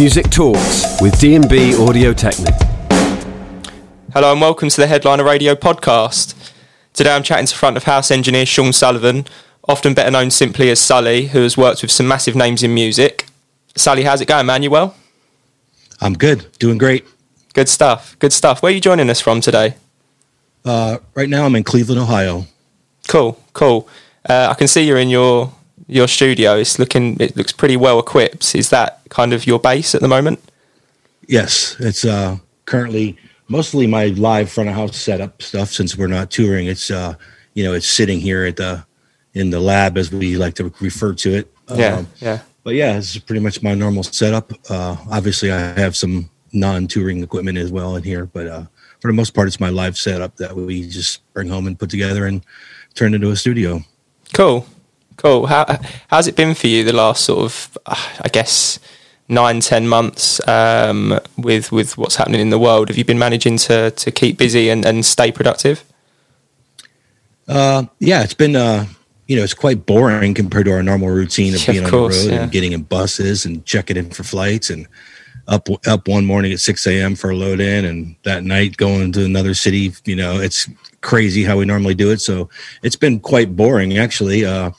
Music Talks with D&B Audiotechnik. Hello and welcome to the Headliner Radio podcast. Today I'm chatting to front of house engineer Sean Sullivan, often better known simply as Sully, who has worked with some massive names in music. Sully, how's it going, man? You well? I'm good, doing great. Good stuff. Good stuff. Where are you joining us from today? Uh, right now, I'm in Cleveland, Ohio. Cool, cool. Uh, I can see you're in your your studio. It's looking, it looks pretty well equipped. Is that kind of your base at the moment? Yes, it's uh, currently mostly my live front of house setup stuff. Since we're not touring, it's uh, you know, it's sitting here at the in the lab as we like to refer to it. Yeah, Um, yeah. but yeah, this is pretty much my normal setup. Uh, obviously, I have some non-touring equipment as well in here, but uh, for the most part, it's my live setup that we just bring home and put together and turn into a studio. Cool, cool. How how's it been for you the last sort of, I guess, nine ten months um, with with what's happening in the world? Have you been managing to to keep busy and, and stay productive? Uh, yeah, it's been uh, you know, it's quite boring compared to our normal routine of Yeah, being of on the road yeah. and getting in buses and checking in for flights and up up one morning at six a.m. for a load in, and that night going to another city. You know, it's crazy how we normally do it. So it's been quite boring, actually. Uh,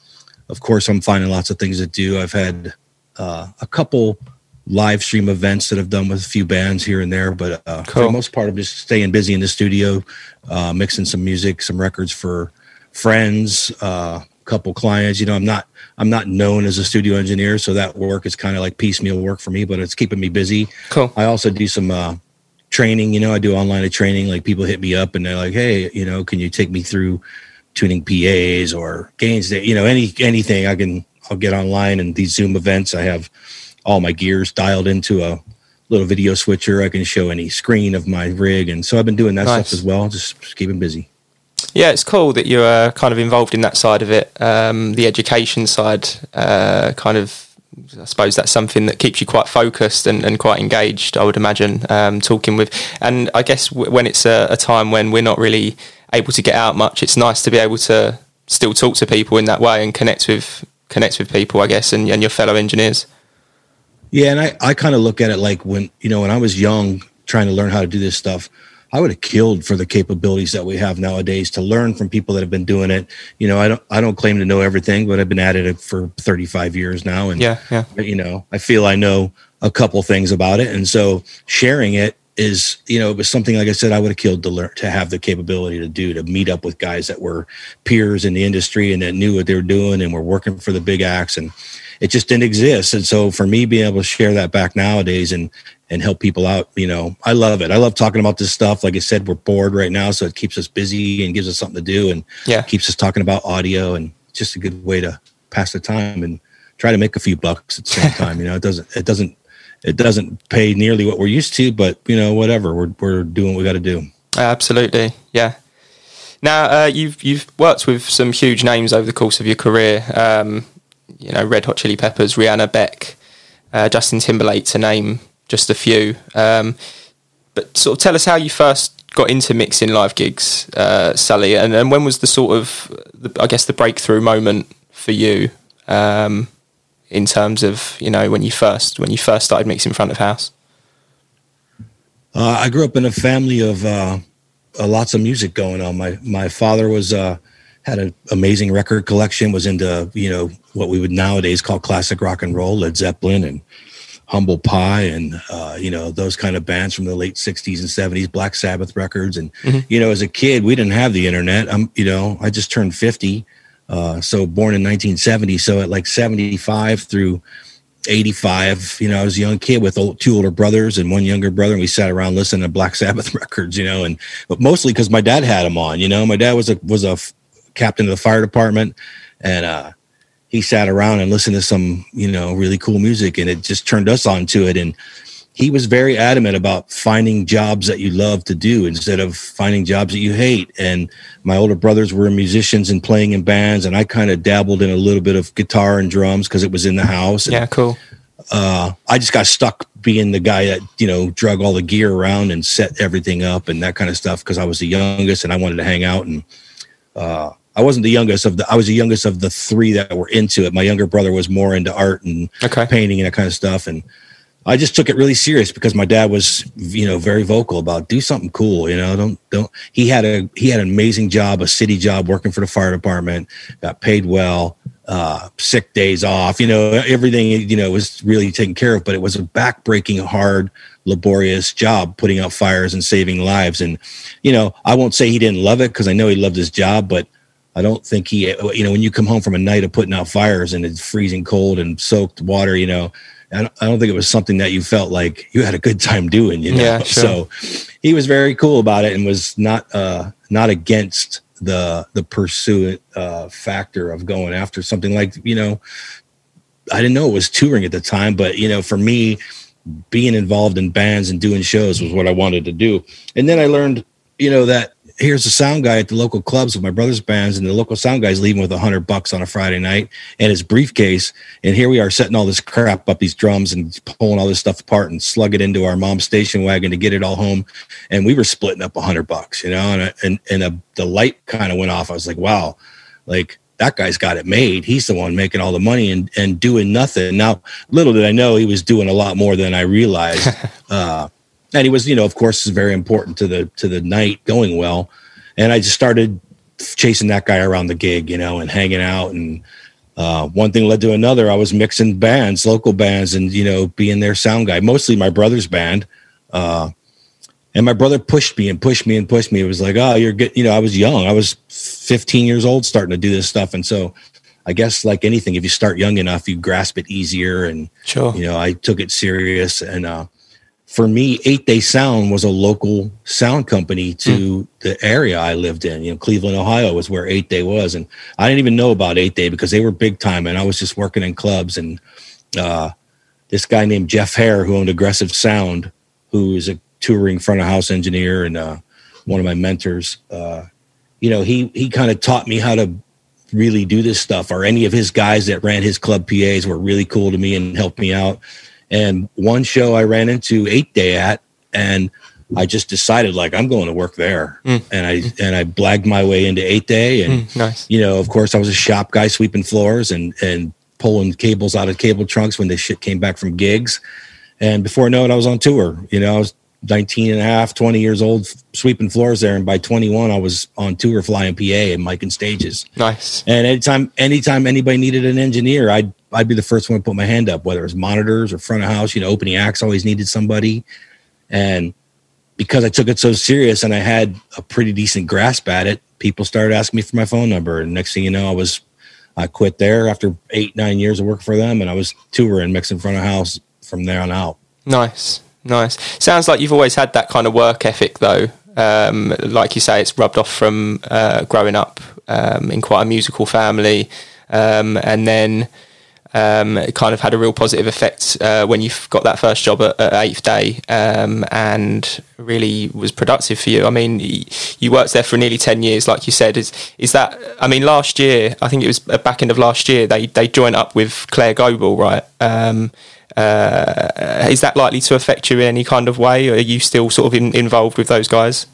of course, I'm finding lots of things to do. I've had uh, a couple live stream events that I've done with a few bands here and there, but uh, for the most part, I'm just staying busy in the studio, uh, mixing some music, some records for friends, uh, a couple clients. You know, I'm not I'm not known as a studio engineer, so that work is kind of like piecemeal work for me, but it's keeping me busy. Cool. I also do some uh, training. You know, I do online training. Like people hit me up and they're like, "Hey, you know, can you take me through tuning PAs or gains that you know any anything I can I'll get online and these Zoom events. I have all my gears dialed into a little video switcher. I can show any screen of my rig, and so I've been doing that Nice. stuff as well. Just, just keeping busy. Yeah, it's cool that you're uh, kind of involved in that side of it, um, the education side. Uh, kind of, I suppose that's something that keeps you quite focused and, and quite engaged. I would imagine um, talking with, and I guess w- when it's a, a time when we're not really able to get out much, it's nice to be able to still talk to people in that way and connect with connect with people, I guess, and, and your fellow engineers. Yeah, and I, I kind of look at it like when you know when I was young trying to learn how to do this stuff, I would have killed for the capabilities that we have nowadays to learn from people that have been doing it. You know, I don't I don't claim to know everything, but I've been at it for 35 years now, and Yeah, yeah, you know, I feel I know a couple things about it, and so sharing it is you know it was something like I said I would have killed to learn to have the capability to do to meet up with guys that were peers in the industry and that knew what they were doing and were working for the big acts and it just didn't exist and so for me being able to share that back nowadays and and help people out you know I love it I love talking about this stuff like I said we're bored right now so it keeps us busy and gives us something to do and yeah. keeps us talking about audio and just a good way to pass the time and try to make a few bucks at the same time. You know, it doesn't it doesn't it doesn't pay nearly what we're used to, but you know, whatever. We're we're doing what we got to do. Absolutely, yeah. Now uh, you've you've worked with some huge names over the course of your career. Um, you know, Red Hot Chili Peppers, Rihanna, Beck, uh, Justin Timberlake, to name just a few. Um, but sort of tell us how you first got into mixing live gigs, uh, Sully, and, and when was the sort of, the, I guess, the breakthrough moment for you um, in terms of you know when you first when you first started mixing front of house. Uh, I grew up in a family of uh, uh, lots of music going on. My my father was uh, had an amazing record collection. Was into you know what we would nowadays call classic rock and roll, Led Zeppelin and Humble Pie, and uh, you know those kind of bands from the late '60s and '70s, Black Sabbath records. And Mhm. you know, as a kid, we didn't have the internet. I'm you know I just turned 50, uh, so born in 1970. So at like 75 through 85 you know i was a young kid with old, two older brothers and one younger brother and we sat around listening to black sabbath records you know and but mostly because my dad had them on you know my dad was a was a f- captain of the fire department and uh he sat around and listened to some you know really cool music and it just turned us on to it and he was very adamant about finding jobs that you love to do instead of finding jobs that you hate. And my older brothers were musicians and playing in bands, and I kind of dabbled in a little bit of guitar and drums because it was in the house. And, Yeah, cool. uh, I just got stuck being the guy that you know drug all the gear around and set everything up and that kind of stuff because I was the youngest and I wanted to hang out and uh, I wasn't the youngest of the I was the youngest of the three that were into it. My younger brother was more into art and Okay. painting and that kind of stuff and I just took it really serious because my dad was, you know, very vocal about do something cool. You know, don't don't. He had a he had an amazing job, a city job, working for the fire department. Got paid well, uh, sick days off. You know, everything you know was really taken care of. But it was a backbreaking, hard, laborious job, putting out fires and saving lives. And you know, I won't say he didn't love it because I know he loved his job, but I don't think he. You know, when you come home from a night of putting out fires and it's freezing cold and soaked water, you know I don't think it was something that you felt like you had a good time doing, you know. Yeah, sure. So he was very cool about it and was not uh, not against the the pursuit uh, factor of going after something like you know. I didn't know it was touring at the time, but you know, for me, being involved in bands and doing shows was what I wanted to do. And then I learned, you know, that here's a sound guy at the local clubs with my brother's bands, and the local sound guy's leaving with a hundred bucks on a Friday night and his briefcase. And here we are setting all this crap up, these drums and pulling all this stuff apart and slug it into our mom's station wagon to get it all home. And we were splitting up a hundred bucks, you know, and, and, and a, the light kind of went off. I was like, wow, like that guy's got it made. He's the one making all the money and, and doing nothing. Now, little did I know he was doing a lot more than I realized. uh, and he was, you know, of course, very important to the to the night going well. And I just started chasing that guy around the gig, you know, and hanging out. And uh, one thing led to another. I was mixing bands, local bands, and you know, being their sound guy. Mostly my brother's band. Uh, and my brother pushed me and pushed me and pushed me. It was like, oh, you're good. You know, I was young. I was 15 years old starting to do this stuff. And so I guess like anything, if you start young enough, you grasp it easier. And, sure. you know, I took it serious. And, uh, for me, Eighth Day Sound was a local sound company to mm. the area I lived in. You know, Cleveland, Ohio was where Eighth Day was, and I didn't even know about Eighth Day because they were big time, and I was just working in clubs. And uh, this guy named Jeff Hare, who owned Aggressive Sound, who is a touring front of house engineer and uh, one of my mentors, uh, you know, he he kind of taught me how to really do this stuff. Or any of his guys that ran his club PAs were really cool to me and helped me out and one show I ran into Eighth Day at, and I just decided like I'm going to work there, mm. and I and I blagged my way into Eighth Day, and mm, nice. you know, of course, I was a shop guy sweeping floors and and pulling cables out of cable trunks when the shit came back from gigs, and before I know it, I was on tour. You know, I was 19 and a half, 20 years old, sweeping floors there. And by 21, I was on tour flying PA and miking stages. Nice. And anytime, anytime anybody needed an engineer, I'd, I'd be the first one to put my hand up, whether it was monitors or front of house, you know, opening acts always needed somebody. And because I took it so serious and I had a pretty decent grasp at it, people started asking me for my phone number. And next thing you know, I was, I quit there after eight, nine years of work for them. And I was touring, mixing front of house from there on out. Nice. Nice. Sounds like you've always had that kind of work ethic, though. Um, like you say, it's rubbed off from uh, growing up um, in quite a musical family, um, and then um, it kind of had a real positive effect uh, when you got that first job at, at Eighth Day, um, and really was productive for you. I mean, you worked there for nearly ten years, like you said. Is is that? I mean, last year, I think it was back end of last year, they they joined up with Clair Global, right? Um, uh, is that likely to affect you in any kind of way? Or are you still sort of in, involved with those guys?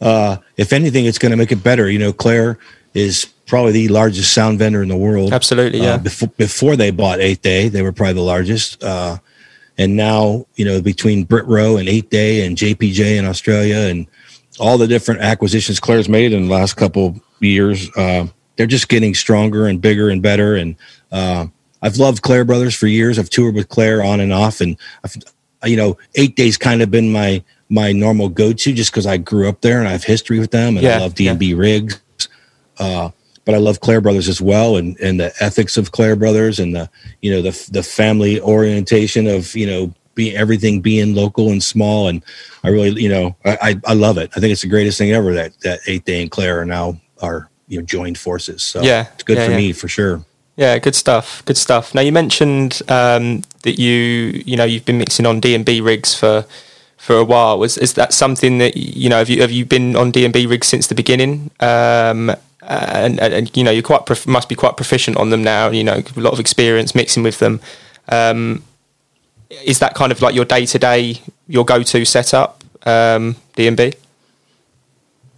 Uh, if anything, it's going to make it better. You know, Clair is probably the largest sound vendor in the world. Absolutely, uh, yeah. Uh, before, before they bought Eighth Day, they were probably the largest. Uh, and now, you know, between Brit Row and Eighth Day and JPJ in Australia and all the different acquisitions Clair's made in the last couple years, uh, they're just getting stronger and bigger and better. And uh, I've loved Clair Brothers for years. I've toured with Clair on and off, and I've, you know, Eighth Days kind of been my my normal go to just because I grew up there and I have history with them, and yeah, I love D and B rigs. Uh, but I love Clair Brothers as well, and and the ethics of Clair Brothers, and the you know the the family orientation of you know be everything being local and small, and I really you know I I love it. I think it's the greatest thing ever that that Eighth Day and Clair are now are you know joined forces. So yeah, it's good yeah, for yeah. me for sure. Yeah, good stuff. Good stuff. Now you mentioned um, that you you know you've been mixing on D and B rigs for for a while. Was is that something that you know have you have you been on D and B rigs since the beginning? Um, and, and, and, you know you're quite prof- must be quite proficient on them now. You know a lot of experience mixing with them. Um, is that kind of like your day to day your go to setup um, D and B?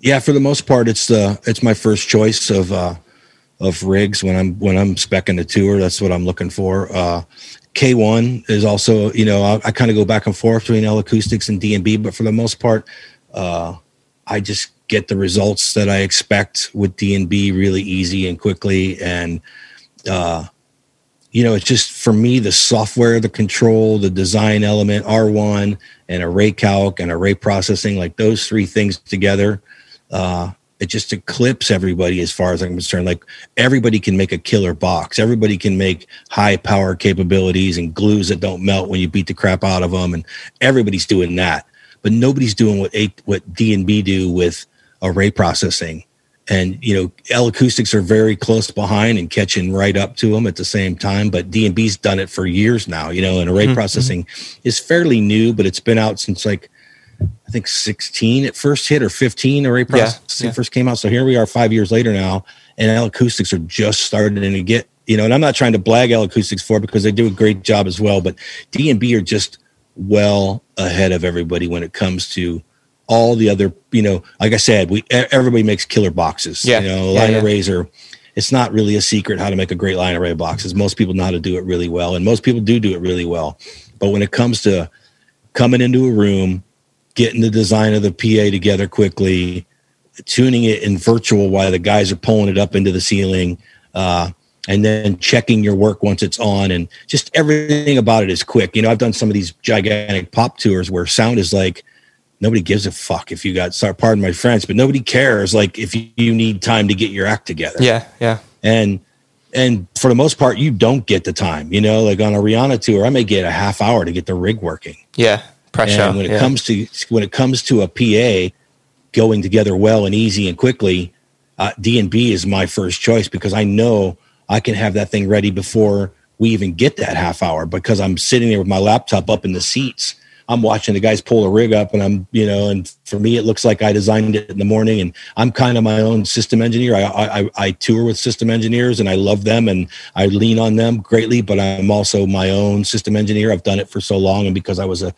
Yeah, for the most part, it's the it's my first choice of uh, of rigs when I'm when I'm specking the tour. That's what I'm looking for. Uh, K1 is also, you know, I, I kind of go back and forth between L-Acoustics and D&B, but for the most part, uh, I just get the results that I expect with D&B really easy and quickly. And, uh, you know, it's just for me, the software, the control, the design element, R1 and ArrayCalc and array processing, like those three things together, uh, it just eclipses everybody as far as I'm concerned. Like everybody can make a killer box. Everybody can make high power capabilities and glues that don't melt when you beat the crap out of them. And everybody's doing that, but nobody's doing what what D and B do with array processing. And you know, L-Acoustics are very close behind and catching right up to them at the same time. But D and B's done it for years now. You know, and array mm-hmm. processing is fairly new, but it's been out since like I think 16 at first hit or 15 array processing yeah, yeah. first came out. So here we are five years later now, and L-Acoustics are just starting to get, you know, and I'm not trying to blag L-Acoustics for because they do a great job as well, but D and B are just well ahead of everybody when it comes to all the other, you know, like I said, we everybody makes killer boxes. Yeah. You know, line yeah, arrays are it's not really a secret how to make a great line array boxes. Most people know how to do it really well, and most people do do it really well. But when it comes to coming into a room, getting the design of the PA together quickly, tuning it in virtual while the guys are pulling it up into the ceiling, uh, and then checking your work once it's on, and just everything about it is quick. You know, I've done some of these gigantic pop tours where sound is like nobody gives a fuck if you got sorry, pardon my French, but nobody cares. Like if you need time to get your act together. Yeah, yeah. And and for the most part, you don't get the time. You know, like on a Rihanna tour, I may get a half hour to get the rig working. Yeah, pressure. And when it yeah. comes to when it comes to a PA going together well and easy and quickly, uh, D and B is my first choice because I know I can have that thing ready before we even get that half hour because I'm sitting there with my laptop up in the seats. I'm watching the guys pull a rig up and I'm, you know, and for me, it looks like I designed it in the morning and I'm kind of my own system engineer. I, I, I tour with system engineers and I love them and I lean on them greatly, but I'm also my own system engineer. I've done it for so long. And because I was a,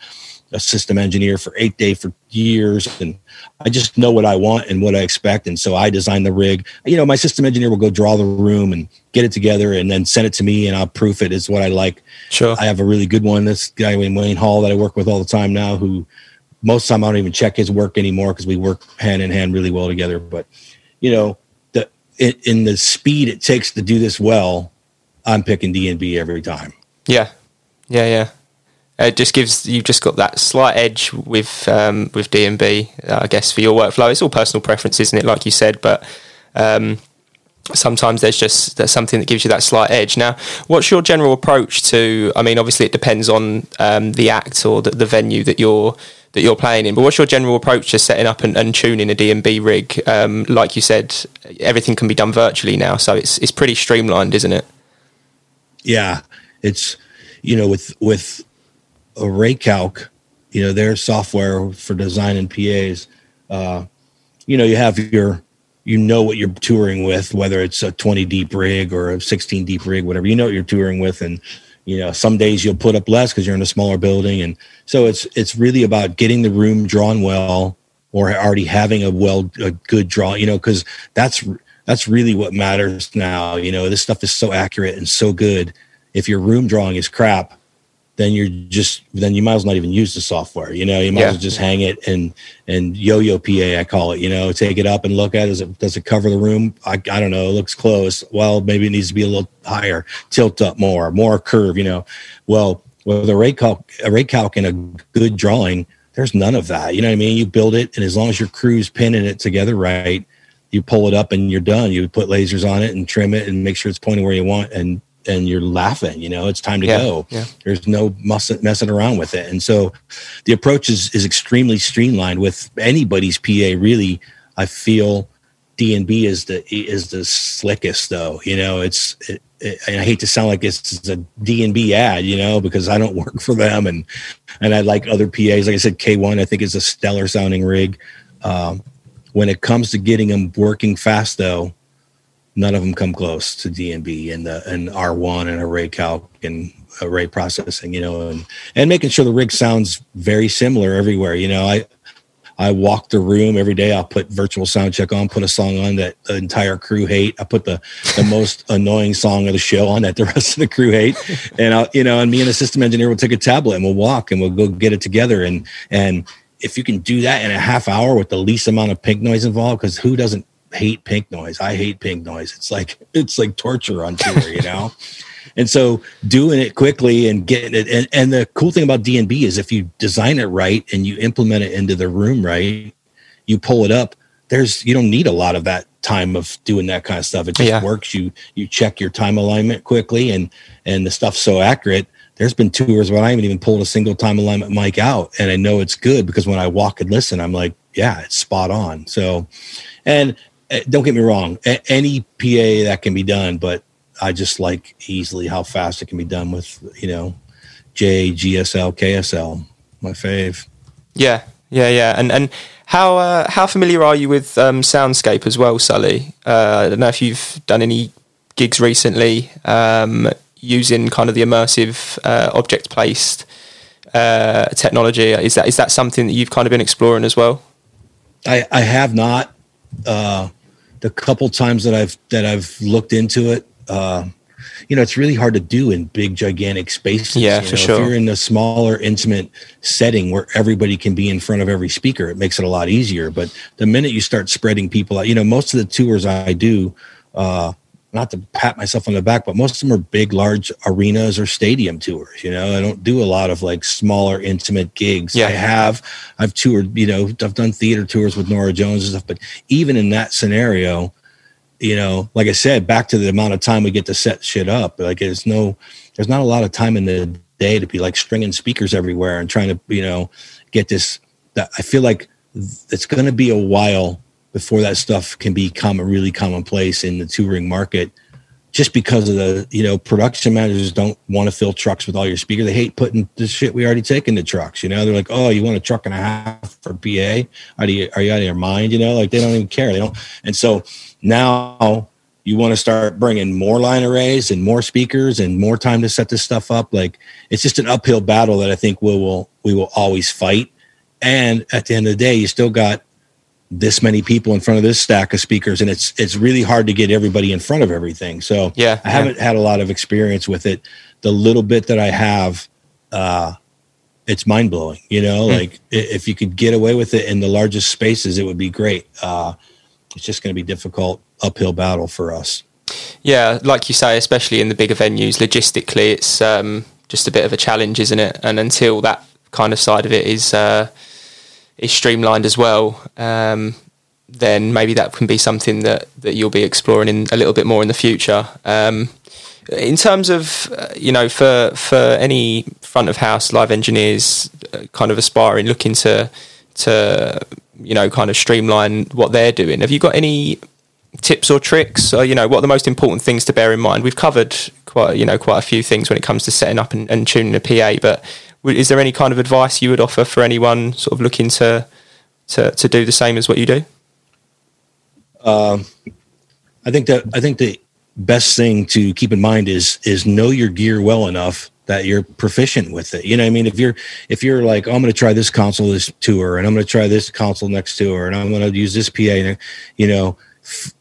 a system engineer for eighth day for years and i just know what i want and what i expect and so i design the rig. You know my system engineer will go draw the room and get it together and then send it to me and i'll proof it is what i like. Sure. I have a really good one. This guy wayne hall that i work with all the time now who most of the time i don't even check his work anymore because we work hand in hand really well together but you know the in, in the speed it takes to do this well i'm picking d and b every time. Yeah. Yeah yeah it just gives you've just got that slight edge with um, with D and B, uh, I guess, for your workflow. It's all personal preference, isn't it? Like you said, but um, sometimes there's just there's something that gives you that slight edge. Now, what's your general approach to? I mean, obviously, it depends on um, the act or the, the, venue that you're that you're playing in. But what's your general approach to setting up and, and tuning a D and B rig? Um, like you said, everything can be done virtually now, so it's it's pretty streamlined, isn't it? Yeah, it's you know with with ArrayCalc, you know, their software for design and PAs. Uh, you know, you have your, you know what you're touring with, whether it's a 20 deep rig or a 16 deep rig, whatever. You know what you're touring with, and you know, some days you'll put up less because you're in a smaller building, and so it's it's really about getting the room drawn well or already having a well a good draw. You know, because that's that's really what matters now. You know, this stuff is so accurate and so good. If your room drawing is crap, then you're just then you might as well not even use the software. You know, you might yeah. as well just hang it and and yo-yo PA I call it. You know, take it up and look at it. Does it does it cover the room? I I don't know. It looks close. Well, maybe it needs to be a little higher, tilt up more, more curve. You know, well with ArrayCalc, a rate calc and a good drawing, there's none of that. You know what I mean? You build it, and as long as your crew's pinning it together right, you pull it up and you're done. You put lasers on it and trim it and make sure it's pointing where you want, and and you're laughing you know it's time to yeah, go. yeah. there's no messing, messing around with it. And so the approach is, is extremely streamlined with anybody's pa really. I feel d&b is the is the slickest though you know it's it, it, i hate to sound like it's a d&b ad you know because i don't work for them. And and i like other pas like i said k1 i think is a stellar sounding rig. Um, when it comes to getting them working fast though none of them come close to D&B and the and uh, R1 and ArrayCalc and array processing, you know, and and making sure the rig sounds very similar everywhere. You know, I I walk the room every day. I'll put virtual sound check on, put a song on that the entire crew hate. I put the the most annoying song of the show on that the rest of the crew hate, and I you know, and me and the system engineer will take a tablet and we'll walk and we'll go get it together. And and if you can do that in a half hour with the least amount of pink noise involved, because who doesn't hate pink noise? I hate pink noise. It's like it's like torture on tour, you know. And so doing it quickly and getting it and, and the cool thing about D&B is if you design it right and you implement it into the room right, you pull it up, there's you don't need a lot of that time of doing that kind of stuff. It just yeah. works. You you check your time alignment quickly and and the stuff's so accurate. There's been tours where I haven't even pulled a single time alignment mic out and I know it's good because when I walk and listen, I'm like, yeah, it's spot on. So and don't get me wrong, any PA that can be done, but I just like easily how fast it can be done with, you know, J, GSL, KSL, my fave. Yeah, yeah, yeah. And and how uh, how familiar are you with um, Soundscape as well, Sully? Uh, I don't know if you've done any gigs recently um, using kind of the immersive uh, object placed uh, technology. Is that is that something that you've kind of been exploring as well? I, I have not. Uh, the couple times that I've that I've looked into it, uh, you know, it's really hard to do in big, gigantic spaces. Yeah, you for know, sure. If you're in a smaller, intimate setting where everybody can be in front of every speaker, it makes it a lot easier. But the minute you start spreading people out, you know, most of the tours I do, uh, not to pat myself on the back, but most of them are big, large arenas or stadium tours. You know, I don't do a lot of like smaller, intimate gigs. Yeah. I have, I've toured, you know, I've done theater tours with Norah Jones and stuff, but even in that scenario, you know, like I said, back to the amount of time we get to set shit up. Like there's no, there's not a lot of time in the day to be like stringing speakers everywhere and trying to, you know, get this. That I feel like it's going to be a while before that stuff can become a really commonplace in the touring market. Just because of the, you know, production managers don't want to fill trucks with all your speakers. They hate putting the shit we already take into trucks. You know, they're like, oh, you want a truck and a half for PA? Are you, are you out of your mind? You know, like they don't even care. They don't. And so, now you want to start bringing more line arrays and more speakers and more time to set this stuff up like it's just an uphill battle that i think we will we will always fight and at the end of the day you still got this many people in front of this stack of speakers and it's it's really hard to get everybody in front of everything so yeah i haven't yeah. had a lot of experience with it the little bit that i have uh it's mind blowing you know mm. like if you could get away with it in the largest spaces it would be great uh it's just going to be difficult uphill battle for us. Yeah, like you say, especially in the bigger venues, logistically, it's um, just a bit of a challenge, isn't it? And until that kind of side of it is uh, is streamlined as well, um, then maybe that can be something that, that you'll be exploring in a little bit more in the future. Um, in terms of uh, you know for for any front of house live engineers uh, kind of aspiring looking to to you know kind of streamline what they're doing have you got any tips or tricks or you know what are the most important things to bear in mind we've covered quite you know quite a few things when it comes to setting up and, and tuning a pa but is there any kind of advice you would offer for anyone sort of looking to to, to do the same as what you do um, i think that i think the best thing to keep in mind is is know your gear well enough that you're proficient with it. You know, I mean, if you're if you're like, oh, I'm going to try this console this tour, and I'm going to try this console next tour, and I'm going to use this PA, you know, f-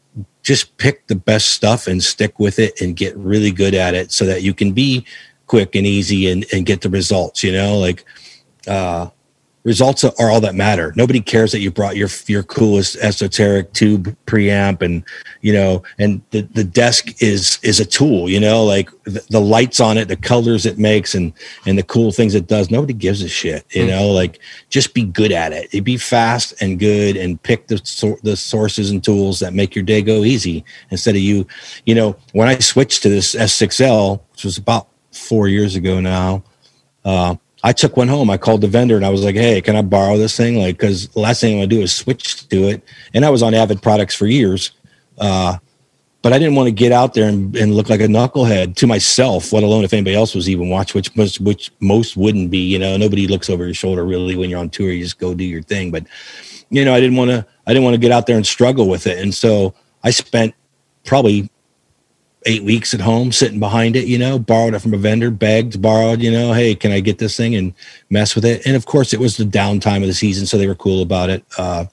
just pick the best stuff and stick with it and get really good at it, so that you can be quick and easy and and get the results. You know, like. uh results are all that matter. Nobody cares that you brought your your coolest esoteric tube preamp and you know and the the desk is is a tool, you know, like the, the lights on it, the colors it makes and and the cool things it does. Nobody gives a shit, you mm. know, like just be good at it. You be fast and good and pick the the sources and tools that make your day go easy instead of you, you know, when I switched to this S6L, which was about 4 years ago now, uh I took one home. I called the vendor and I was like, "Hey, can I borrow this thing?" Like, because the last thing I want to do is switch to it. And I was on Avid products for years, uh, but I didn't want to get out there and, and, look like a knucklehead to myself, let alone if anybody else was even watching, which most which most wouldn't be. You know, nobody looks over your shoulder really when you're on tour. You just go do your thing. But you know, I didn't want to. I didn't want to get out there and struggle with it, and so I spent probably eight weeks at home sitting behind it, you know, borrowed it from a vendor, begged, borrowed, you know, hey, can I get this thing and mess with it? And of course, it was the downtime of the season, so they were cool about it. Uh,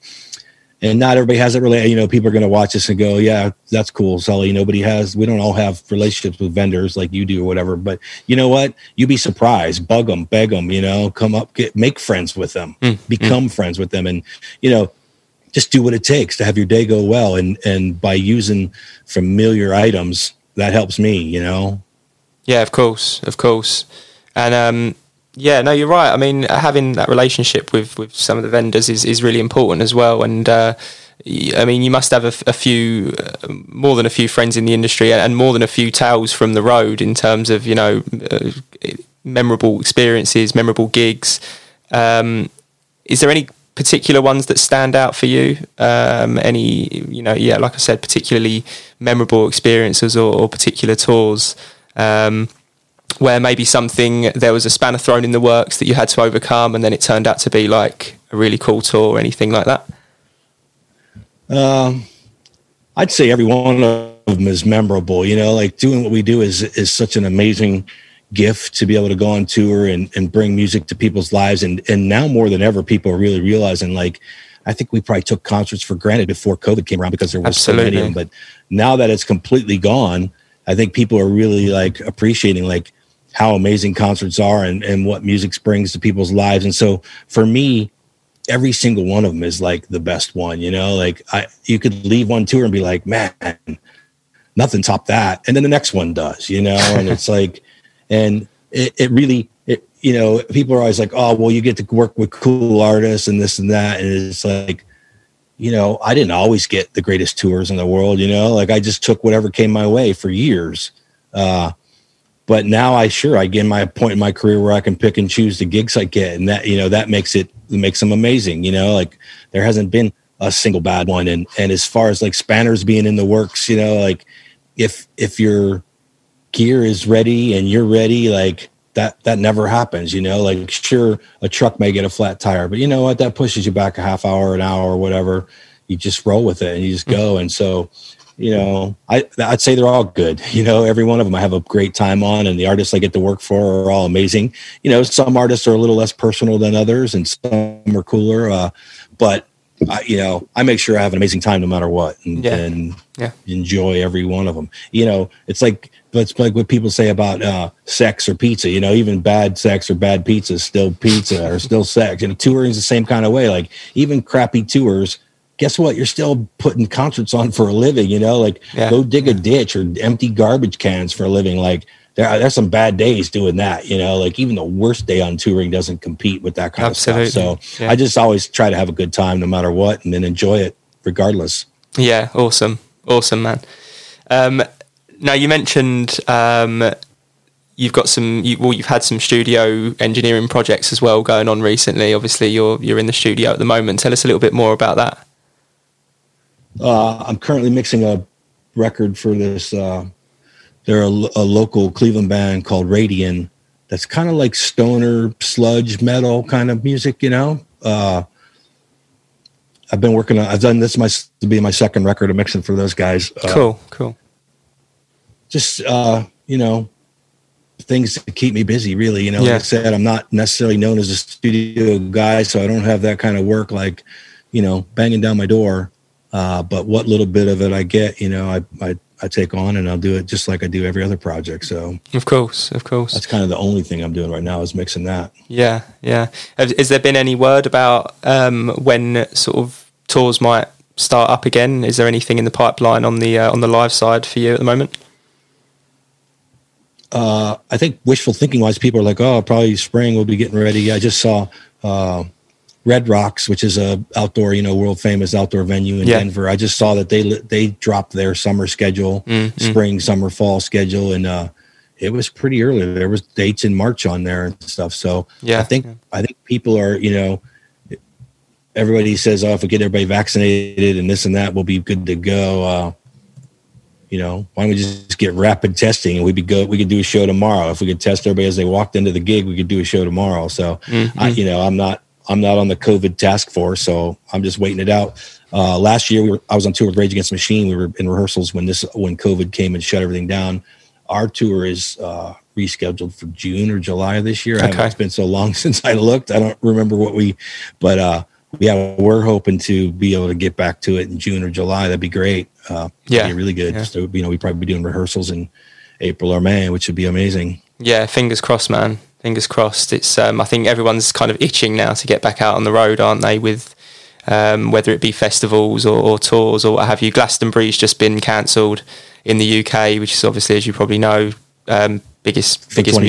and not everybody has it really, you know, people are going to watch this and go, yeah, that's cool, Sully. Nobody has, we don't all have relationships with vendors like you do or whatever. But you know what? You'd be surprised. Bug them, beg them, you know, come up, get, make friends with them, mm, become mm. friends with them. And, you know, just do what it takes to have your day go well. And, and by using familiar items, that helps me, you know? Yeah, of course, of course. And um, yeah, no, you're right. I mean, having that relationship with, with some of the vendors is, is really important as well. And uh, I mean, you must have a, a few, uh, more than a few friends in the industry, and more than a few tales from the road in terms of you know uh, memorable experiences, memorable gigs. Um, is there any particular ones that stand out for you? Um, any, you know, yeah, like I said, particularly memorable experiences or, or particular tours um, where maybe something there was a spanner thrown in the works that you had to overcome, and then it turned out to be like a really cool tour or anything like that. Um, I'd say every one of them is memorable. You know, like doing what we do is is such an amazing gift to be able to go on tour and, and bring music to people's lives. And, and now more than ever, people are really realizing like, I think we probably took concerts for granted before COVID came around because there was Absolutely. so many of them. But now that it's completely gone, I think people are really like appreciating like how amazing concerts are and, and what music brings to people's lives. And so for me, every single one of them is like the best one, you know, like I, you could leave one tour and be like, man, nothing top that. And then the next one does, you know, and it's like, and it, it really it, you know people are always like oh well you get to work with cool artists and this and that. And it's like you know i didn't always get the greatest tours in the world you know? Like i just took whatever came my way for years. Uh, but now i sure i get my point in my career where i can pick and choose the gigs i get. And that you know that makes it makes them amazing you know? Like there hasn't been a single bad one. And and as far as like spanners being in the works you know like if if you're gear is ready and you're ready, like that that never happens, you know. Like sure, a truck may get a flat tire, but you know what? That pushes you back a half hour, an hour, or whatever. You just roll with it and you just go. And so, you know, I I'd say they're all good. You know, every one of them I have a great time on, and the artists I get to work for are all amazing. You know, some artists are a little less personal than others, and some are cooler. Uh, but I, you know, I make sure I have an amazing time no matter what, and, yeah. and yeah. enjoy every one of them. You know, it's like it's like what people say about uh, sex or pizza. You know, even bad sex or bad pizza is still pizza or still sex. And touring is the same kind of way. Like even crappy tours, guess what? You're still putting concerts on for a living. You know, like yeah. go dig a ditch or empty garbage cans for a living. Like there, there's some bad days doing that. You know, like even the worst day on touring doesn't compete with that kind Absolutely. of stuff. So yeah. I just always try to have a good time no matter what, and then enjoy it regardless. Yeah, awesome, awesome, man. Um, now you mentioned um, you've got some. You, well, you've had some studio engineering projects as well going on recently. Obviously, you're you're in the studio at the moment. Tell us a little bit more about that. Uh, I'm currently mixing a record for this. Uh, they're a, a, local Cleveland band called Radian. That's kind of like stoner sludge metal kind of music, you know. Uh, I've been working on. I've done this my to be my second record of mixing for those guys. Uh, cool, cool just uh, you know things to keep me busy really you know yeah. like i said i'm not necessarily known as a studio guy so i don't have that kind of work like you know banging down my door uh, but what little bit of it i get you know I, I i take on and i'll do it just like i do every other project. So of course of course. that's kind of the only thing i'm doing right now is mixing that. Yeah yeah. Has there been any word about um, when sort of tours might start up again? Is there anything in the pipeline on the uh, on the live side for you at the moment? Uh, I think wishful thinking wise, people are like, oh, probably spring we'll be getting ready. I just saw uh, Red Rocks, which is a outdoor, you know, world famous outdoor venue in yeah. Denver. I just saw that they they dropped their summer schedule, mm-hmm. spring, summer, fall schedule, and uh, it was pretty early. There was dates in March on there and stuff. So yeah, I think yeah. I think people are, you know, everybody says, oh, if we get everybody vaccinated and this and that, we'll be good to go. Uh, you know, why don't we just get rapid testing and we'd be good? we could do a show tomorrow. If we could test everybody as they walked into the gig, we could do a show tomorrow. So mm-hmm. I, you know, I'm not, I'm not on the COVID task force, so I'm just waiting it out. Uh, last year, we were, I was on tour with Rage Against the Machine. We were in rehearsals when this when COVID came and shut everything down. Our tour is uh, rescheduled for June or July of this year. Okay. It's been so long since I looked. I don't remember what we, but uh, yeah, we're hoping to be able to get back to it in June or July. That'd be great. Uh, Yeah. be really good. Yeah. So you know, we'd probably be doing rehearsals in April or May, which would be amazing. Yeah, fingers crossed, man. Fingers crossed. It's um, I think everyone's kind of itching now to get back out on the road, aren't they? With um, whether it be festivals or, or tours or what have you. Glastonbury's just been cancelled in the UK, which is obviously, as you probably know, um, biggest For biggest mu-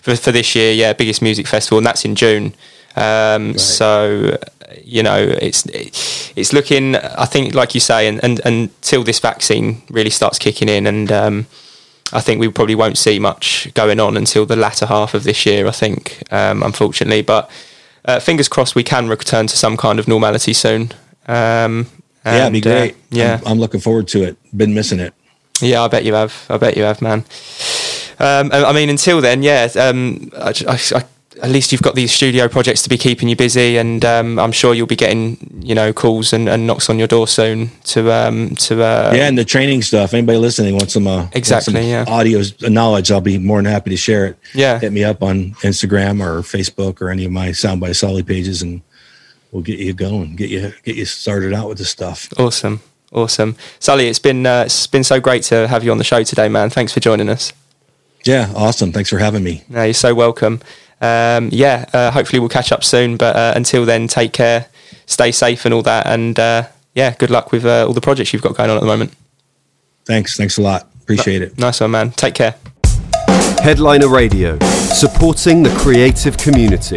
for, for this year. Yeah, biggest music festival, and that's in June. Um, So you know, it's it's looking. I think, like you say, and, and until this vaccine really starts kicking in, and um, I think we probably won't see much going on until the latter half of this year. I think, um, unfortunately, but uh, fingers crossed we can return to some kind of normality soon. Um, yeah, it'd be and, uh, great. yeah, I'm, I'm looking forward to it. Been missing it. yeah, I bet you have. I bet you have, man. Um, I I mean, until then, yeah. Um, I, I- I- at least you've got these studio projects to be keeping you busy, and um, I'm sure you'll be getting, you know, calls and, and knocks on your door soon to um, to. Uh, yeah, and the training stuff. Anybody listening wants some uh, Exactly, some yeah. audio knowledge. I'll be more than happy to share it. Yeah. hit me up on Instagram or Facebook or any of my Sound by Sully pages, and we'll get you going, get you get you started out with this stuff. Awesome, awesome, Sully. It's been uh, it's been so great to have you on the show today, man. Thanks for joining us. Yeah, awesome. Thanks for having me. No, you're so welcome. Um, yeah, uh, hopefully we'll catch up soon. But uh, until then, take care, stay safe, and all that. And uh, yeah, good luck with uh, all the projects you've got going on at the moment. Thanks. Thanks a lot. Appreciate it. Nice one, man. Take care. Headliner Radio, supporting the creative community.